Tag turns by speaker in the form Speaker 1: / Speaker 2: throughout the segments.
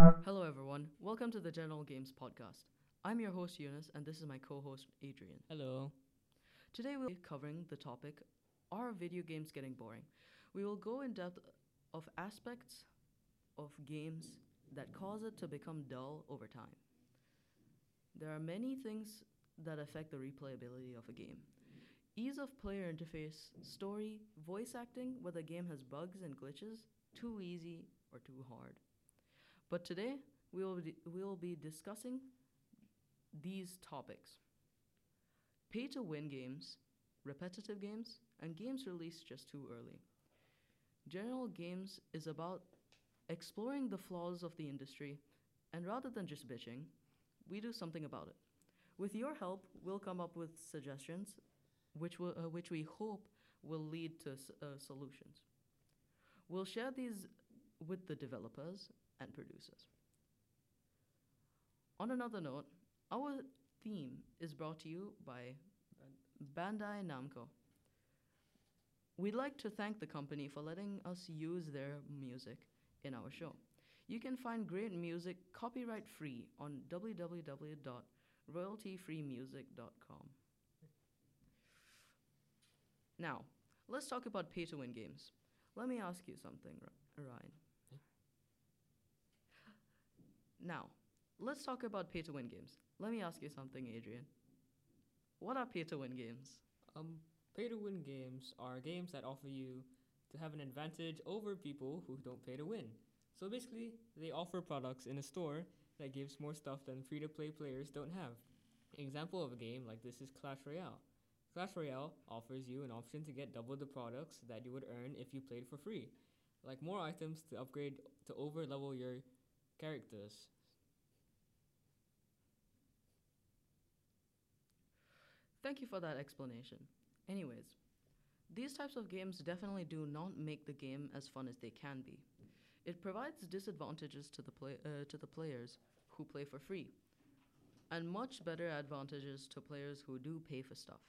Speaker 1: Hello, everyone. Welcome to the General Games Podcast. I'm your host, Yunus, and this is my co host, Adrian.
Speaker 2: Hello.
Speaker 1: Today, we'll be covering the topic Are video games getting boring? We will go in depth of aspects of games that cause it to become dull over time. There are many things that affect the replayability of a game. Ease of player interface, story, voice acting, whether a game has bugs and glitches, too easy or too hard. But today, we will be, we will be discussing these topics pay to win games, repetitive games, and games released just too early. General Games is about exploring the flaws of the industry, and rather than just bitching, we do something about it. With your help, we'll come up with suggestions, which, uh, which we hope will lead to uh, solutions. We'll share these with the developers and producers. On another note, our theme is brought to you by Bandai Namco. We'd like to thank the company for letting us use their music in our show. You can find great music copyright free on www.royaltyfreemusic.com. Now, let's talk about pay to win games. Let me ask you something, Ryan. Now, let's talk about pay to win games. Let me ask you something, Adrian. What are pay to win games?
Speaker 2: Um, pay to win games are games that offer you to have an advantage over people who don't pay to win. So basically, they offer products in a store that gives more stuff than free to play players don't have. Example of a game like this is Clash Royale. Clash Royale offers you an option to get double the products that you would earn if you played for free, like more items to upgrade to over level your characters.
Speaker 1: Thank you for that explanation. Anyways, these types of games definitely do not make the game as fun as they can be. It provides disadvantages to the play, uh, to the players who play for free, and much better advantages to players who do pay for stuff.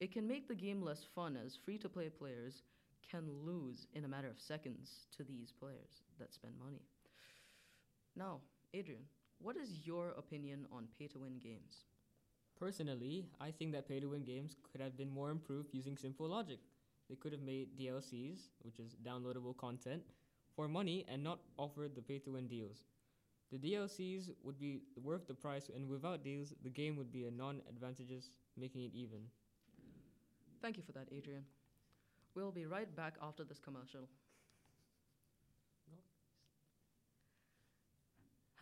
Speaker 1: It can make the game less fun as free-to-play players can lose in a matter of seconds to these players that spend money. Now, Adrian, what is your opinion on pay-to-win games?
Speaker 2: Personally, I think that pay to win games could have been more improved using simple logic. They could have made DLCs, which is downloadable content, for money and not offered the pay to win deals. The DLCs would be worth the price, and without deals, the game would be a non advantageous, making it even.
Speaker 1: Thank you for that, Adrian. We'll be right back after this commercial.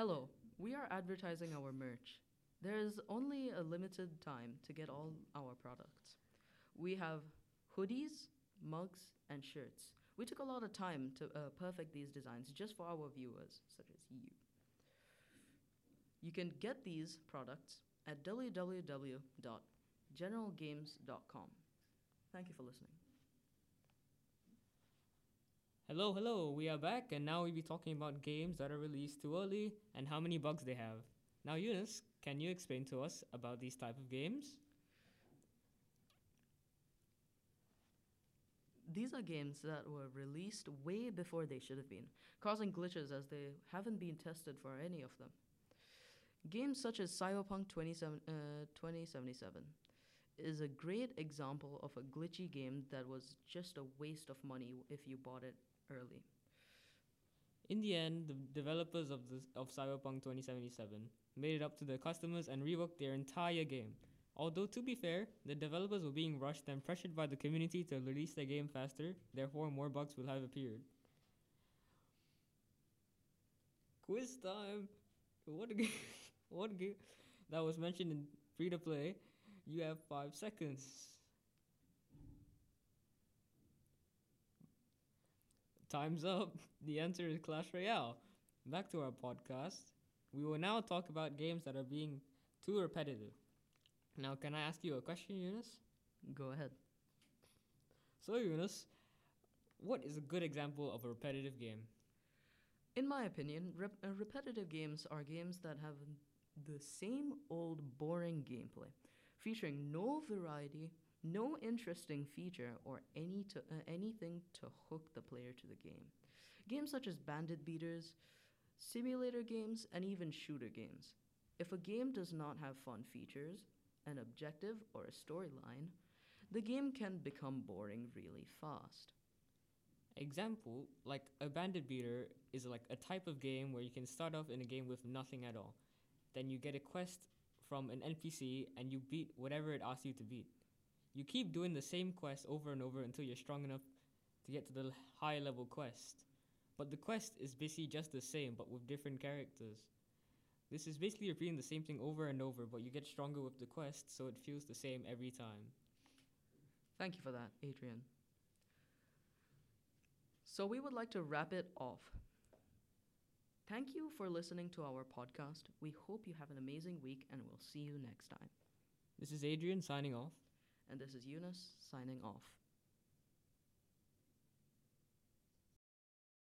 Speaker 1: Hello, we are advertising our merch. There is only a limited time to get all our products. We have hoodies, mugs, and shirts. We took a lot of time to uh, perfect these designs just for our viewers, such as you. You can get these products at www.generalgames.com. Thank you for listening.
Speaker 2: Hello, hello, we are back, and now we'll be talking about games that are released too early and how many bugs they have. Now, Yunus, can you explain to us about these type of games?
Speaker 1: These are games that were released way before they should have been, causing glitches as they haven't been tested for any of them. Games such as Cyberpunk 27, uh, 2077 is a great example of a glitchy game that was just a waste of money if you bought it early.
Speaker 2: In the end, the developers of of Cyberpunk 2077 made it up to their customers and reworked their entire game. Although to be fair, the developers were being rushed and pressured by the community to release their game faster, therefore more bugs will have appeared. Quiz time. What game, what game that was mentioned in free to play. You have 5 seconds. Time's up. The answer is Clash Royale. Back to our podcast. We will now talk about games that are being too repetitive. Now, can I ask you a question, Yunus?
Speaker 1: Go ahead.
Speaker 2: So, Yunus, what is a good example of a repetitive game?
Speaker 1: In my opinion, rep- uh, repetitive games are games that have the same old boring gameplay, featuring no variety, no interesting feature, or any to, uh, anything to hook the player to the game. Games such as Bandit Beaters, simulator games, and even shooter games. If a game does not have fun features, an objective, or a storyline, the game can become boring really fast.
Speaker 2: Example, like a bandit beater is like a type of game where you can start off in a game with nothing at all. Then you get a quest from an NPC and you beat whatever it asks you to beat. You keep doing the same quest over and over until you're strong enough to get to the high level quest. But the quest is basically just the same but with different characters. This is basically repeating the same thing over and over, but you get stronger with the quest, so it feels the same every time.
Speaker 1: Thank you for that, Adrian. So we would like to wrap it off. Thank you for listening to our podcast. We hope you have an amazing week and we'll see you next time.
Speaker 2: This is Adrian signing off.
Speaker 1: And this is Yunus signing off.